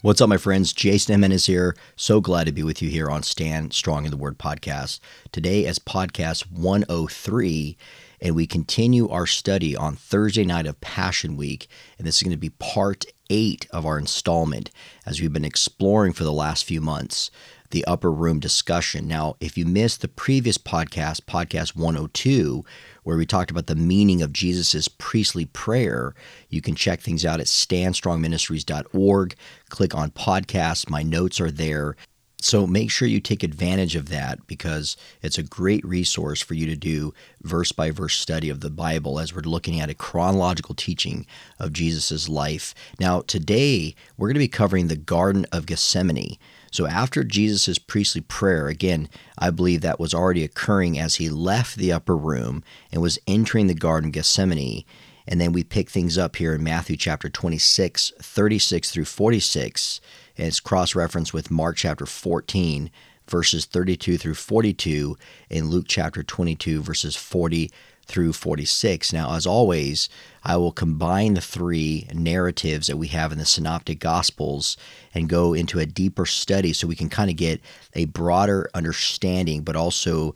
What's up, my friends? Jason Jimenez here. So glad to be with you here on Stand Strong in the Word podcast. Today, as podcast 103, and we continue our study on Thursday night of Passion Week. And this is going to be part eight of our installment as we've been exploring for the last few months the upper room discussion. Now, if you missed the previous podcast, podcast 102, where we talked about the meaning of Jesus' priestly prayer, you can check things out at standstrongministries.org. Click on podcasts. My notes are there. So make sure you take advantage of that because it's a great resource for you to do verse by verse study of the Bible as we're looking at a chronological teaching of Jesus' life. Now, today we're going to be covering the Garden of Gethsemane. So after Jesus' priestly prayer, again, I believe that was already occurring as he left the upper room and was entering the Garden of Gethsemane. And then we pick things up here in Matthew chapter 26, 36 through 46 and it's cross referenced with Mark chapter 14, verses 32 through 42, and Luke chapter 22, verses 40 through 46. Now, as always, I will combine the three narratives that we have in the Synoptic Gospels and go into a deeper study so we can kind of get a broader understanding, but also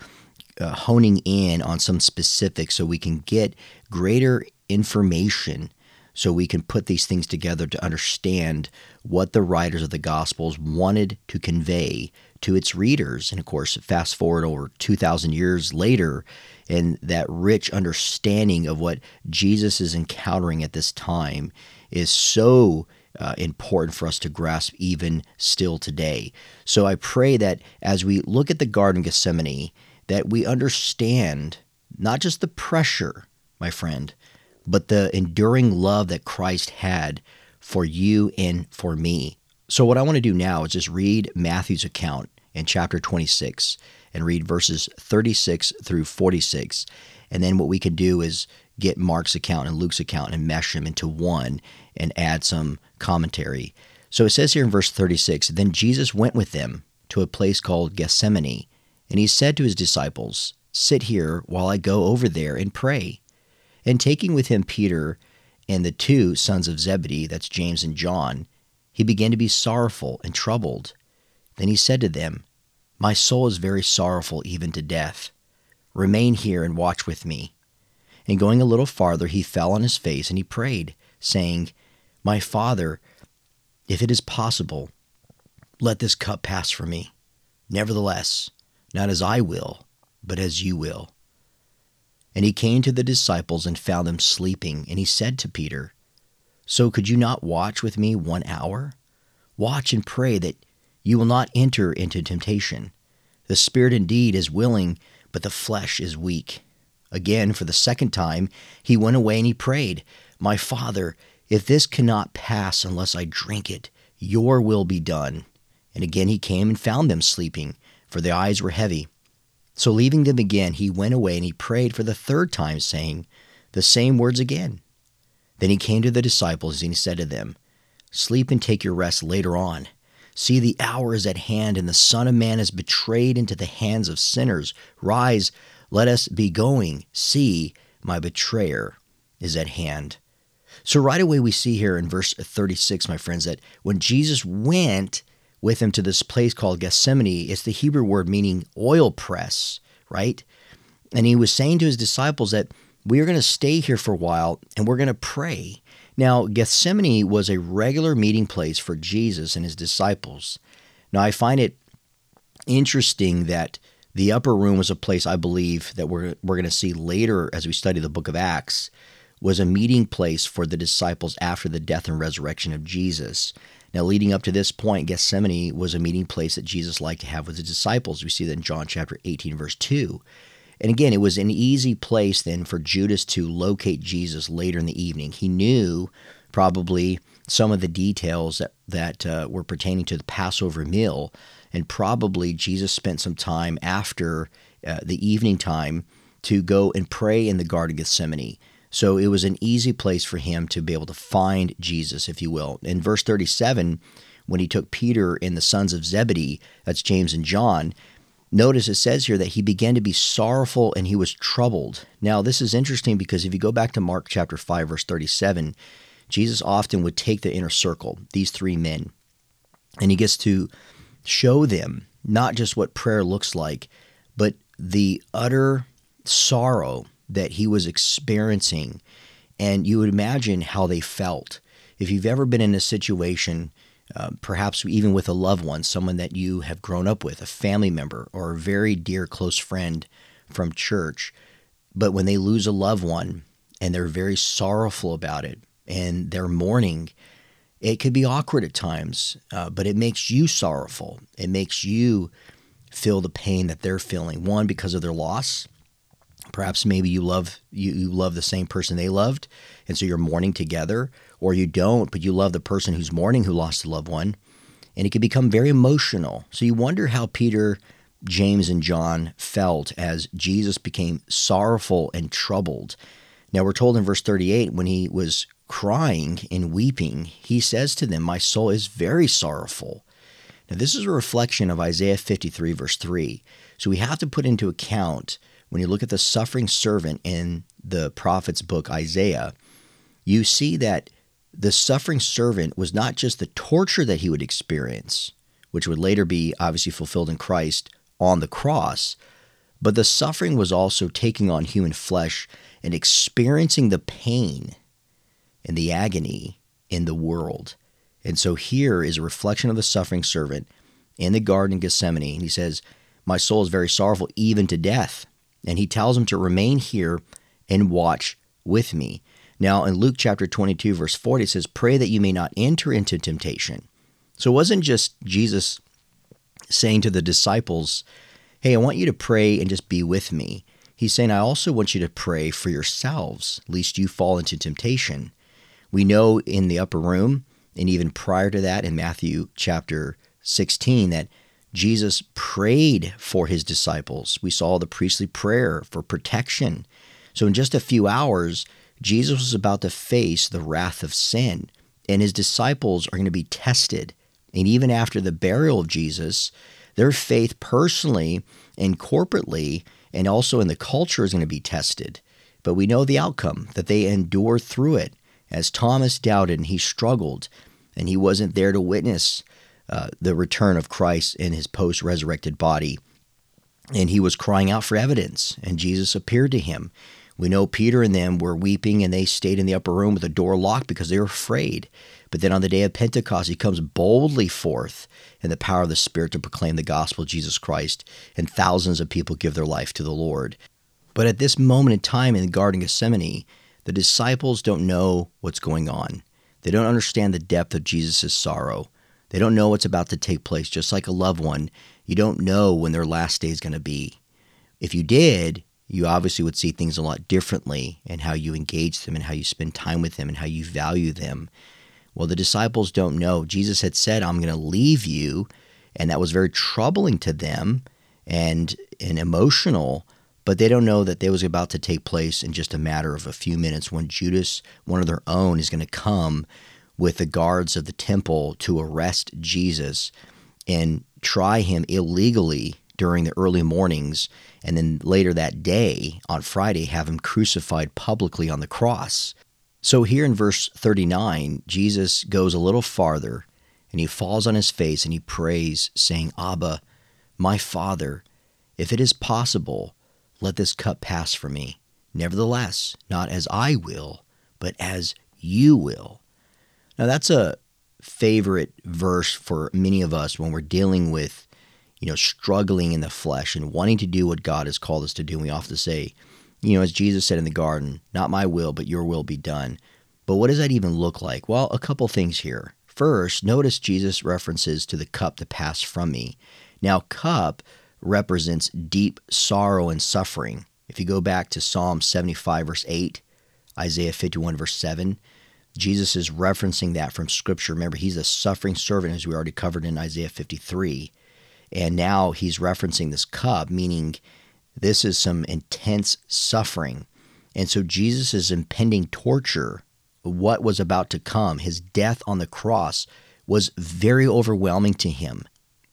uh, honing in on some specifics so we can get greater information so we can put these things together to understand what the writers of the Gospels wanted to convey to its readers. And of course, fast forward over 2,000 years later, and that rich understanding of what Jesus is encountering at this time is so uh, important for us to grasp even still today. So I pray that as we look at the Garden of Gethsemane, that we understand not just the pressure, my friend, but the enduring love that Christ had for you and for me. So, what I want to do now is just read Matthew's account in chapter 26 and read verses 36 through 46. And then what we can do is get Mark's account and Luke's account and mesh them into one and add some commentary. So it says here in verse 36 Then Jesus went with them to a place called Gethsemane, and he said to his disciples, Sit here while I go over there and pray. And taking with him Peter and the two sons of Zebedee, that's James and John, he began to be sorrowful and troubled. Then he said to them, My soul is very sorrowful, even to death. Remain here and watch with me. And going a little farther, he fell on his face and he prayed, saying, My Father, if it is possible, let this cup pass from me. Nevertheless, not as I will, but as you will. And he came to the disciples and found them sleeping, and he said to Peter, So could you not watch with me one hour? Watch and pray that you will not enter into temptation. The spirit indeed is willing, but the flesh is weak. Again, for the second time, he went away and he prayed, My Father, if this cannot pass unless I drink it, your will be done. And again he came and found them sleeping, for their eyes were heavy. So leaving them again, he went away and he prayed for the third time, saying the same words again. Then he came to the disciples and he said to them, Sleep and take your rest later on. See, the hour is at hand, and the Son of Man is betrayed into the hands of sinners. Rise, let us be going. See, my betrayer is at hand. So, right away, we see here in verse 36, my friends, that when Jesus went, with him to this place called Gethsemane. It's the Hebrew word meaning oil press, right? And he was saying to his disciples that we are going to stay here for a while and we're going to pray. Now, Gethsemane was a regular meeting place for Jesus and his disciples. Now, I find it interesting that the upper room was a place I believe that we're, we're going to see later as we study the book of Acts was a meeting place for the disciples after the death and resurrection of Jesus. Now, leading up to this point, Gethsemane was a meeting place that Jesus liked to have with his disciples. We see that in John chapter 18, verse 2. And again, it was an easy place then for Judas to locate Jesus later in the evening. He knew probably some of the details that, that uh, were pertaining to the Passover meal, and probably Jesus spent some time after uh, the evening time to go and pray in the Garden of Gethsemane. So it was an easy place for him to be able to find Jesus, if you will. In verse 37, when he took Peter and the sons of Zebedee, that's James and John, notice it says here that he began to be sorrowful and he was troubled. Now, this is interesting because if you go back to Mark chapter 5, verse 37, Jesus often would take the inner circle, these three men, and he gets to show them not just what prayer looks like, but the utter sorrow that he was experiencing. And you would imagine how they felt. If you've ever been in a situation, uh, perhaps even with a loved one, someone that you have grown up with, a family member, or a very dear close friend from church, but when they lose a loved one and they're very sorrowful about it and they're mourning, it could be awkward at times, uh, but it makes you sorrowful. It makes you feel the pain that they're feeling. One, because of their loss. Perhaps maybe you love you, you love the same person they loved, and so you're mourning together, or you don't, but you love the person who's mourning who lost a loved one, and it can become very emotional. So you wonder how Peter, James, and John felt as Jesus became sorrowful and troubled. Now we're told in verse 38 when he was crying and weeping, he says to them, My soul is very sorrowful. Now, this is a reflection of Isaiah 53, verse 3. So we have to put into account when you look at the suffering servant in the prophet's book, Isaiah, you see that the suffering servant was not just the torture that he would experience, which would later be obviously fulfilled in Christ on the cross, but the suffering was also taking on human flesh and experiencing the pain and the agony in the world. And so here is a reflection of the suffering servant in the Garden of Gethsemane. And he says, My soul is very sorrowful, even to death. And he tells him to remain here and watch with me. Now, in Luke chapter 22, verse 40, it says, Pray that you may not enter into temptation. So it wasn't just Jesus saying to the disciples, Hey, I want you to pray and just be with me. He's saying, I also want you to pray for yourselves, lest you fall into temptation. We know in the upper room, and even prior to that in Matthew chapter 16, that Jesus prayed for his disciples. We saw the priestly prayer for protection. So, in just a few hours, Jesus was about to face the wrath of sin, and his disciples are going to be tested. And even after the burial of Jesus, their faith personally and corporately, and also in the culture, is going to be tested. But we know the outcome that they endure through it. As Thomas doubted and he struggled, and he wasn't there to witness uh, the return of Christ in his post resurrected body. And he was crying out for evidence, and Jesus appeared to him. We know Peter and them were weeping, and they stayed in the upper room with the door locked because they were afraid. But then on the day of Pentecost, he comes boldly forth in the power of the Spirit to proclaim the gospel of Jesus Christ, and thousands of people give their life to the Lord. But at this moment in time in the Garden of Gethsemane, the disciples don't know what's going on. They don't understand the depth of Jesus' sorrow. They don't know what's about to take place. Just like a loved one, you don't know when their last day is going to be. If you did, you obviously would see things a lot differently and how you engage them and how you spend time with them and how you value them. Well, the disciples don't know. Jesus had said, I'm going to leave you. And that was very troubling to them and, and emotional but they don't know that that was about to take place in just a matter of a few minutes when Judas, one of their own, is going to come with the guards of the temple to arrest Jesus and try him illegally during the early mornings, and then later that day, on Friday, have him crucified publicly on the cross. So here in verse 39, Jesus goes a little farther and he falls on his face and he prays, saying, Abba, my Father, if it is possible, let this cup pass from me. Nevertheless, not as I will, but as you will. Now, that's a favorite verse for many of us when we're dealing with, you know, struggling in the flesh and wanting to do what God has called us to do. And we often say, you know, as Jesus said in the garden, not my will, but your will be done. But what does that even look like? Well, a couple things here. First, notice Jesus references to the cup to pass from me. Now, cup represents deep sorrow and suffering. If you go back to Psalm 75, verse 8, Isaiah 51, verse 7, Jesus is referencing that from Scripture. Remember, he's a suffering servant, as we already covered in Isaiah 53. And now he's referencing this cup, meaning This is some intense suffering. And so Jesus' impending torture, what was about to come, his death on the cross, was very overwhelming to him.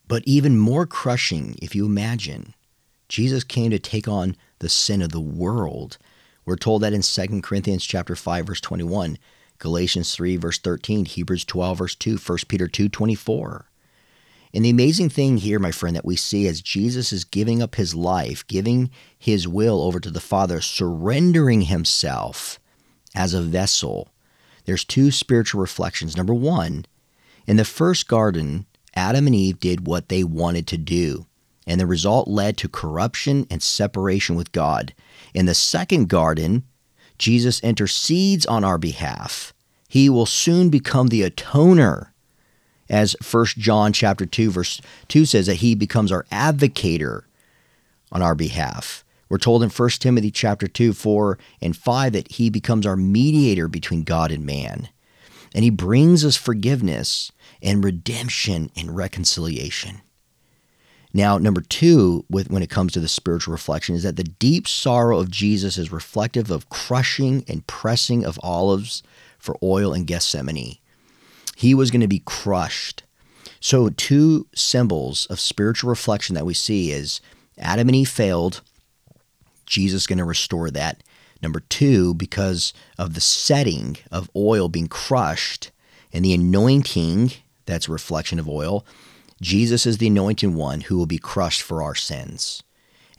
But even more crushing, if you imagine, Jesus came to take on the sin of the world. We're told that in 2 Corinthians chapter 5 verse 21, Galatians 3 verse 13, Hebrews 12 verse 2, 1 Peter 2 24. And the amazing thing here, my friend, that we see as Jesus is giving up his life, giving his will over to the Father, surrendering himself as a vessel, there's two spiritual reflections. Number one, in the first garden, Adam and Eve did what they wanted to do, and the result led to corruption and separation with God. In the second garden, Jesus intercedes on our behalf. He will soon become the atoner as 1 John chapter 2 verse 2 says that he becomes our advocator on our behalf. We're told in 1 Timothy chapter 2, 4 and 5 that he becomes our mediator between God and man. And he brings us forgiveness and redemption and reconciliation. Now, number two, with, when it comes to the spiritual reflection, is that the deep sorrow of Jesus is reflective of crushing and pressing of olives for oil in Gethsemane. He was going to be crushed. So, two symbols of spiritual reflection that we see is Adam and Eve failed. Jesus is going to restore that. Number two, because of the setting of oil being crushed and the anointing, that's a reflection of oil, Jesus is the anointed one who will be crushed for our sins.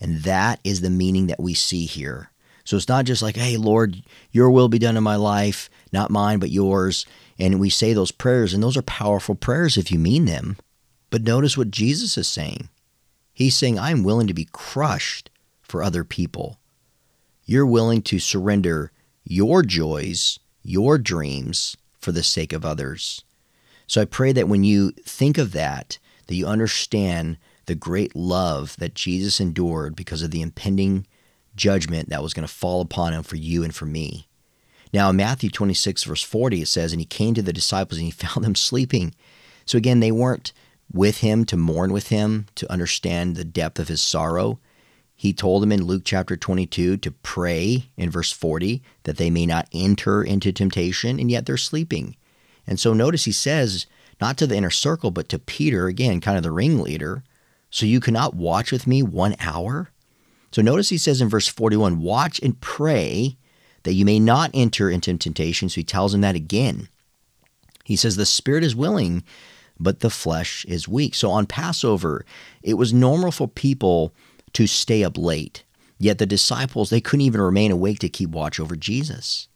And that is the meaning that we see here. So it's not just like, hey, Lord, your will be done in my life, not mine, but yours. And we say those prayers, and those are powerful prayers if you mean them. But notice what Jesus is saying. He's saying, I'm willing to be crushed for other people. You're willing to surrender your joys, your dreams for the sake of others. So I pray that when you think of that, that you understand the great love that Jesus endured because of the impending judgment that was going to fall upon him for you and for me. Now, in Matthew 26, verse 40, it says, And he came to the disciples and he found them sleeping. So again, they weren't with him to mourn with him, to understand the depth of his sorrow. He told them in Luke chapter 22 to pray in verse 40 that they may not enter into temptation, and yet they're sleeping. And so notice he says, not to the inner circle, but to Peter, again, kind of the ringleader, so you cannot watch with me one hour? So notice he says in verse 41, watch and pray that you may not enter into temptation. So he tells him that again. He says, The spirit is willing, but the flesh is weak. So on Passover, it was normal for people to stay up late. Yet the disciples, they couldn't even remain awake to keep watch over Jesus.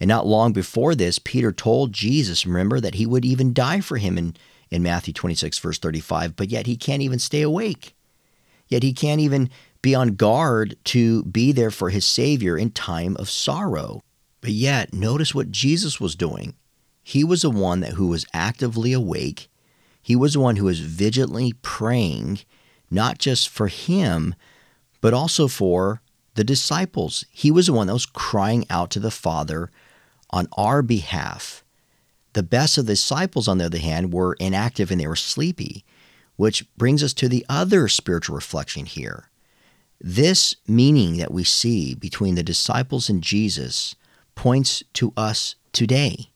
And not long before this, Peter told Jesus, remember, that he would even die for him in, in Matthew 26, verse 35, but yet he can't even stay awake. Yet he can't even be on guard to be there for his Savior in time of sorrow. But yet, notice what Jesus was doing. He was the one that who was actively awake. He was the one who was vigilantly praying, not just for him, but also for the disciples. He was the one that was crying out to the Father on our behalf. The best of the disciples, on the other hand, were inactive and they were sleepy, which brings us to the other spiritual reflection here. This meaning that we see between the disciples and Jesus points to us today.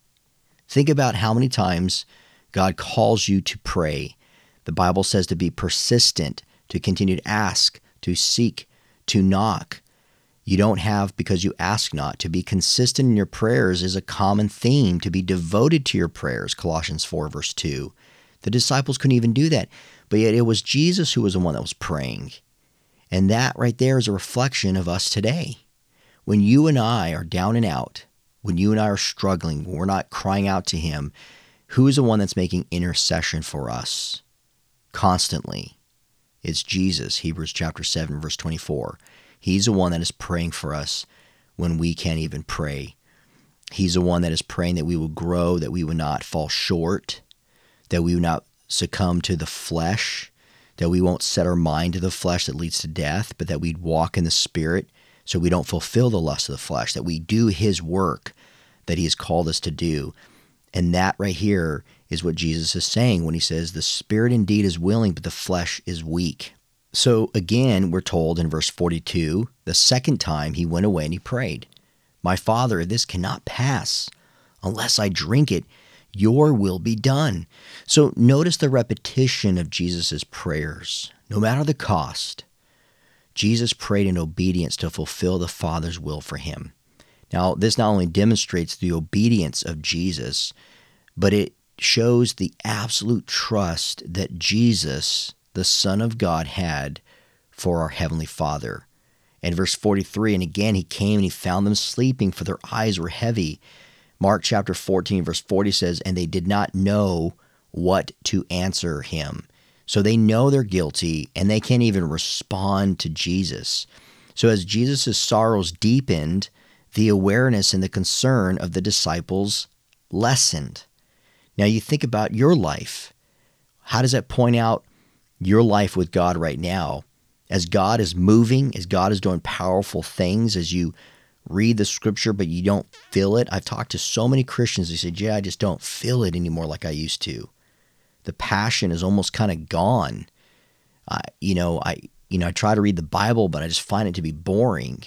Think about how many times God calls you to pray. The Bible says to be persistent, to continue to ask, to seek, to knock. You don't have because you ask not. To be consistent in your prayers is a common theme, to be devoted to your prayers, Colossians 4, verse 2. The disciples couldn't even do that, but yet it was Jesus who was the one that was praying. And that right there is a reflection of us today. When you and I are down and out, when you and I are struggling, when we're not crying out to Him, who is the one that's making intercession for us constantly? It's Jesus, Hebrews chapter 7, verse 24. He's the one that is praying for us when we can't even pray. He's the one that is praying that we will grow, that we would not fall short, that we would not succumb to the flesh, that we won't set our mind to the flesh that leads to death, but that we'd walk in the Spirit so we don't fulfill the lust of the flesh, that we do His work that He has called us to do. And that right here is what Jesus is saying when He says, The Spirit indeed is willing, but the flesh is weak. So again, we're told in verse 42 the second time he went away and he prayed, My Father, this cannot pass unless I drink it. Your will be done. So notice the repetition of Jesus' prayers, no matter the cost. Jesus prayed in obedience to fulfill the Father's will for him. Now, this not only demonstrates the obedience of Jesus, but it shows the absolute trust that Jesus, the Son of God, had for our Heavenly Father. And verse 43, and again he came and he found them sleeping, for their eyes were heavy. Mark chapter 14, verse 40 says, And they did not know what to answer him. So they know they're guilty and they can't even respond to Jesus. So as Jesus' sorrows deepened, the awareness and the concern of the disciples lessened. Now you think about your life. How does that point out your life with God right now? As God is moving, as God is doing powerful things, as you read the scripture but you don't feel it. I've talked to so many Christians who say, Jay, I just don't feel it anymore like I used to. The passion is almost kind of gone. I, you know, I you know, I try to read the Bible, but I just find it to be boring.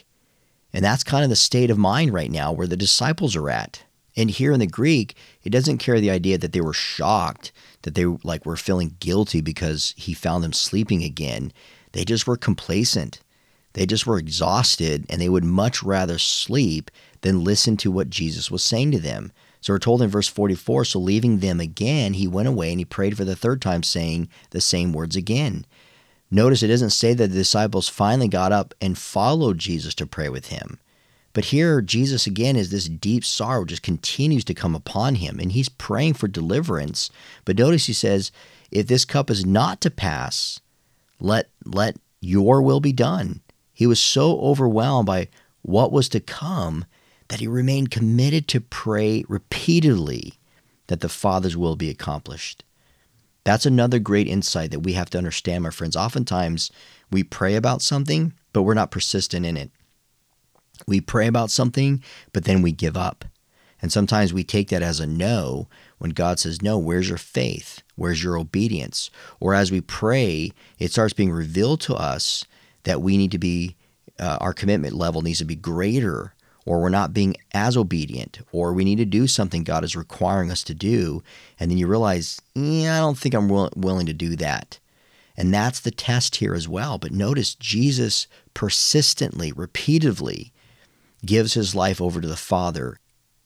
And that's kind of the state of mind right now where the disciples are at. And here in the Greek, it doesn't carry the idea that they were shocked, that they like were feeling guilty because he found them sleeping again. They just were complacent. They just were exhausted and they would much rather sleep than listen to what Jesus was saying to them. So we're told in verse 44 So leaving them again, he went away and he prayed for the third time, saying the same words again. Notice it doesn't say that the disciples finally got up and followed Jesus to pray with him. But here, Jesus again is this deep sorrow just continues to come upon him, and he's praying for deliverance. But notice he says, If this cup is not to pass, let, let your will be done. He was so overwhelmed by what was to come that he remained committed to pray repeatedly that the Father's will be accomplished. That's another great insight that we have to understand, my friends. Oftentimes, we pray about something, but we're not persistent in it. We pray about something, but then we give up. And sometimes we take that as a no when God says, No, where's your faith? Where's your obedience? Or as we pray, it starts being revealed to us that we need to be, uh, our commitment level needs to be greater, or we're not being as obedient, or we need to do something God is requiring us to do. And then you realize, yeah, I don't think I'm will- willing to do that. And that's the test here as well. But notice Jesus persistently, repeatedly gives his life over to the Father,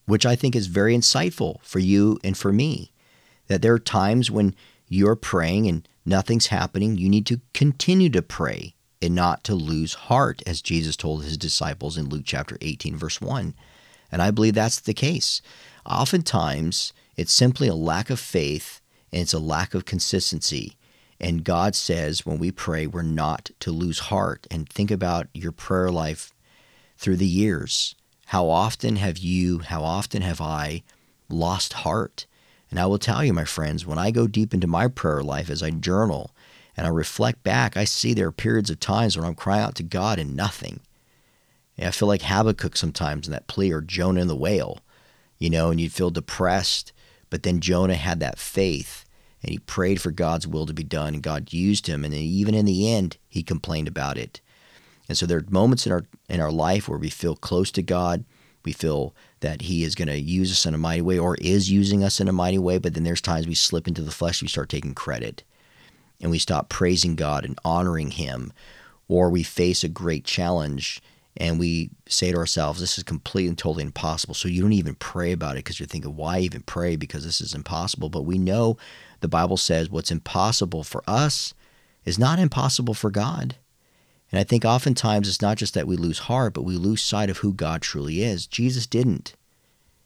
which I think is very insightful for you and for me. That there are times when you're praying and nothing's happening, you need to continue to pray and not to lose heart, as Jesus told his disciples in Luke chapter 18, verse 1. And I believe that's the case. Oftentimes, it's simply a lack of faith and it's a lack of consistency. And God says when we pray, we're not to lose heart. And think about your prayer life through the years. How often have you, how often have I lost heart? And I will tell you, my friends, when I go deep into my prayer life as I journal, and I reflect back, I see there are periods of times when I'm crying out to God and nothing. And I feel like Habakkuk sometimes in that plea, or Jonah in the whale, you know, and you'd feel depressed. But then Jonah had that faith and he prayed for God's will to be done, and God used him. And then even in the end, he complained about it. And so there are moments in our in our life where we feel close to God. We feel that He is going to use us in a mighty way or is using us in a mighty way. But then there's times we slip into the flesh, we start taking credit and we stop praising God and honoring Him, or we face a great challenge and we say to ourselves, This is completely and totally impossible. So you don't even pray about it because you're thinking, Why even pray? Because this is impossible. But we know the Bible says what's impossible for us is not impossible for God. And I think oftentimes it's not just that we lose heart, but we lose sight of who God truly is. Jesus didn't.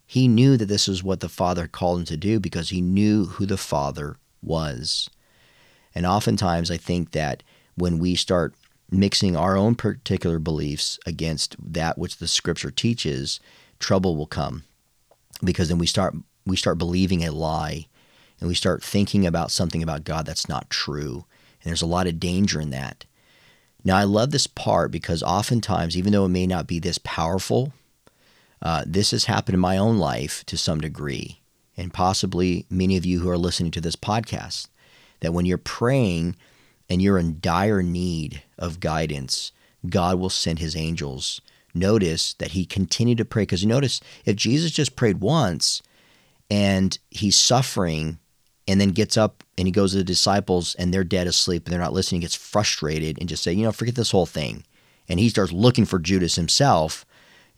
He knew that this was what the Father called him to do because he knew who the Father was. And oftentimes, I think that when we start mixing our own particular beliefs against that which the Scripture teaches, trouble will come, because then we start we start believing a lie, and we start thinking about something about God that's not true. And there's a lot of danger in that. Now, I love this part because oftentimes, even though it may not be this powerful, uh, this has happened in my own life to some degree, and possibly many of you who are listening to this podcast that when you're praying and you're in dire need of guidance, God will send his angels. Notice that he continued to pray because notice if Jesus just prayed once and he's suffering and then gets up and he goes to the disciples and they're dead asleep and they're not listening, he gets frustrated and just say, you know, forget this whole thing. And he starts looking for Judas himself,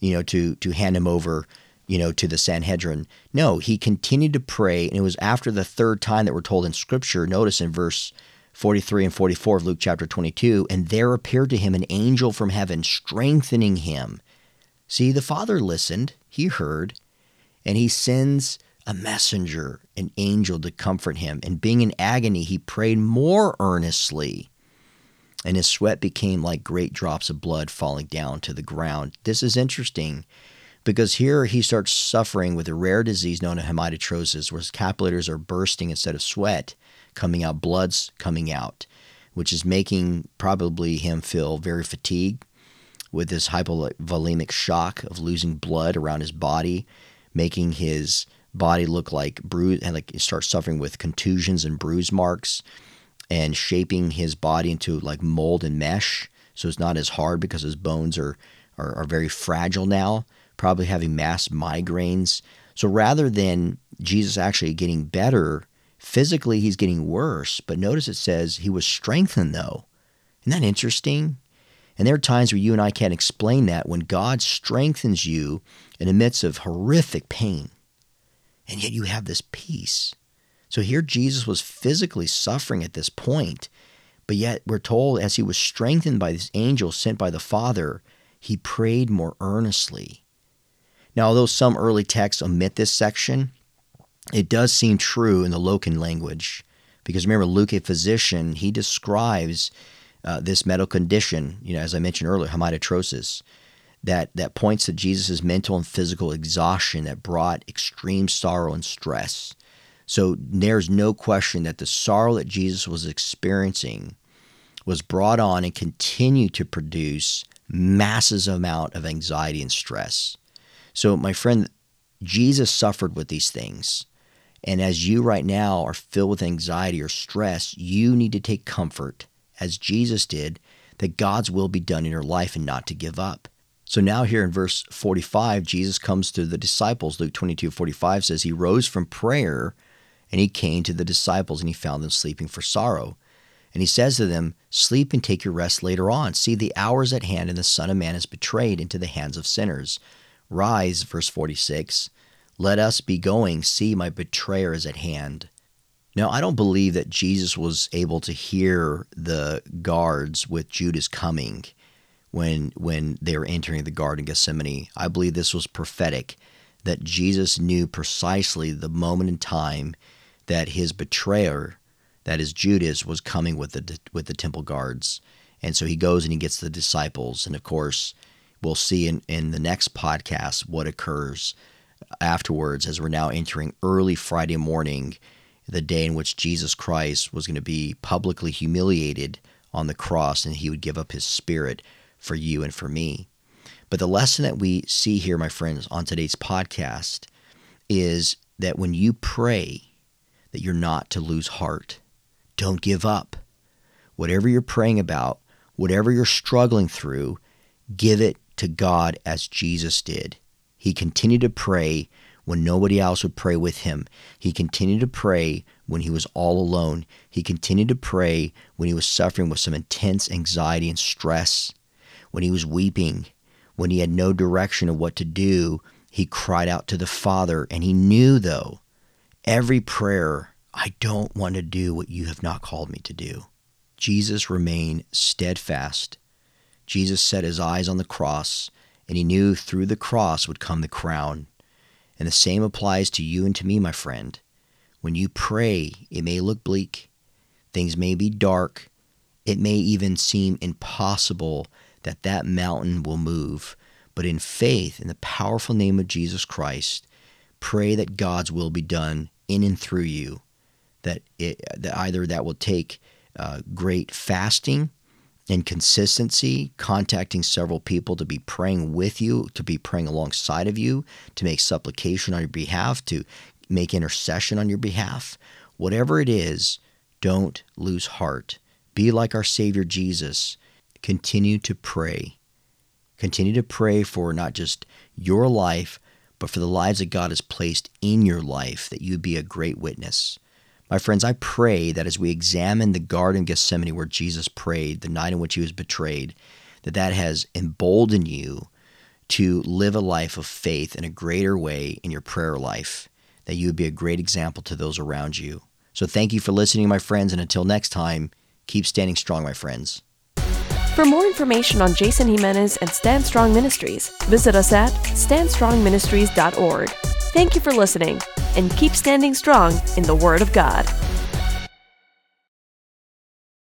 you know, to to hand him over, you know, to the Sanhedrin. No, he continued to pray, and it was after the third time that we're told in scripture, notice in verse 43 and 44 of Luke chapter 22, and there appeared to him an angel from heaven, strengthening him. See, the Father listened, he heard, and he sends a messenger, an angel to comfort him. And being in agony, he prayed more earnestly, and his sweat became like great drops of blood falling down to the ground. This is interesting because here he starts suffering with a rare disease known as hematidrosis, where his capillaries are bursting instead of sweat coming out, blood's coming out, which is making probably him feel very fatigued with this hypovolemic shock of losing blood around his body, making his body look like bruise and like start suffering with contusions and bruise marks and shaping his body into like mold and mesh so it's not as hard because his bones are, are, are very fragile now probably having mass migraines so rather than jesus actually getting better Physically, he's getting worse, but notice it says he was strengthened, though. Isn't that interesting? And there are times where you and I can't explain that when God strengthens you in the midst of horrific pain, and yet you have this peace. So here Jesus was physically suffering at this point, but yet we're told as he was strengthened by this angel sent by the Father, he prayed more earnestly. Now, although some early texts omit this section, it does seem true in the Lukan language. Because remember, Luke, a physician, he describes uh, this medical condition, you know, as I mentioned earlier, hematidrosis, that, that points to Jesus' mental and physical exhaustion that brought extreme sorrow and stress. So there's no question that the sorrow that Jesus was experiencing was brought on and continued to produce massive amount of anxiety and stress. So my friend, Jesus suffered with these things. And as you right now are filled with anxiety or stress, you need to take comfort, as Jesus did, that God's will be done in your life and not to give up. So now here in verse 45, Jesus comes to the disciples. Luke 22 45 says, He rose from prayer and he came to the disciples and he found them sleeping for sorrow. And he says to them, Sleep and take your rest later on. See, the hour is at hand, and the Son of Man is betrayed into the hands of sinners. Rise, verse 46. Let us be going. See, my betrayer is at hand. Now, I don't believe that Jesus was able to hear the guards with Judas coming when when they were entering the Garden of Gethsemane. I believe this was prophetic, that Jesus knew precisely the moment in time that his betrayer, that is Judas, was coming with the with the temple guards. And so he goes and he gets the disciples. And of course, we'll see in, in the next podcast what occurs afterwards, as we're now entering early Friday morning, the day in which Jesus Christ was going to be publicly humiliated on the cross and he would give up his spirit for you and for me. But the lesson that we see here, my friends, on today's podcast is that when you pray, that you're not to lose heart. Don't give up. Whatever you're praying about, whatever you're struggling through, give it to God as Jesus did. He continued to pray when nobody else would pray with him. He continued to pray when he was all alone. He continued to pray when he was suffering with some intense anxiety and stress. When he was weeping, when he had no direction of what to do, he cried out to the Father. And he knew, though, every prayer, I don't want to do what you have not called me to do. Jesus remained steadfast. Jesus set his eyes on the cross and he knew through the cross would come the crown. And the same applies to you and to me, my friend. When you pray, it may look bleak, things may be dark, it may even seem impossible that that mountain will move. But in faith, in the powerful name of Jesus Christ, pray that God's will be done in and through you. That, it, that either that will take uh, great fasting and consistency, contacting several people to be praying with you, to be praying alongside of you, to make supplication on your behalf, to make intercession on your behalf. Whatever it is, don't lose heart. Be like our Savior Jesus. Continue to pray. Continue to pray for not just your life, but for the lives that God has placed in your life, that you be a great witness. My friends, I pray that as we examine the Garden of Gethsemane where Jesus prayed the night in which he was betrayed, that that has emboldened you to live a life of faith in a greater way in your prayer life, that you would be a great example to those around you. So thank you for listening, my friends, and until next time, keep standing strong, my friends. For more information on Jason Jimenez and Stand Strong Ministries, visit us at standstrongministries.org. Thank you for listening, and keep standing strong in the Word of God.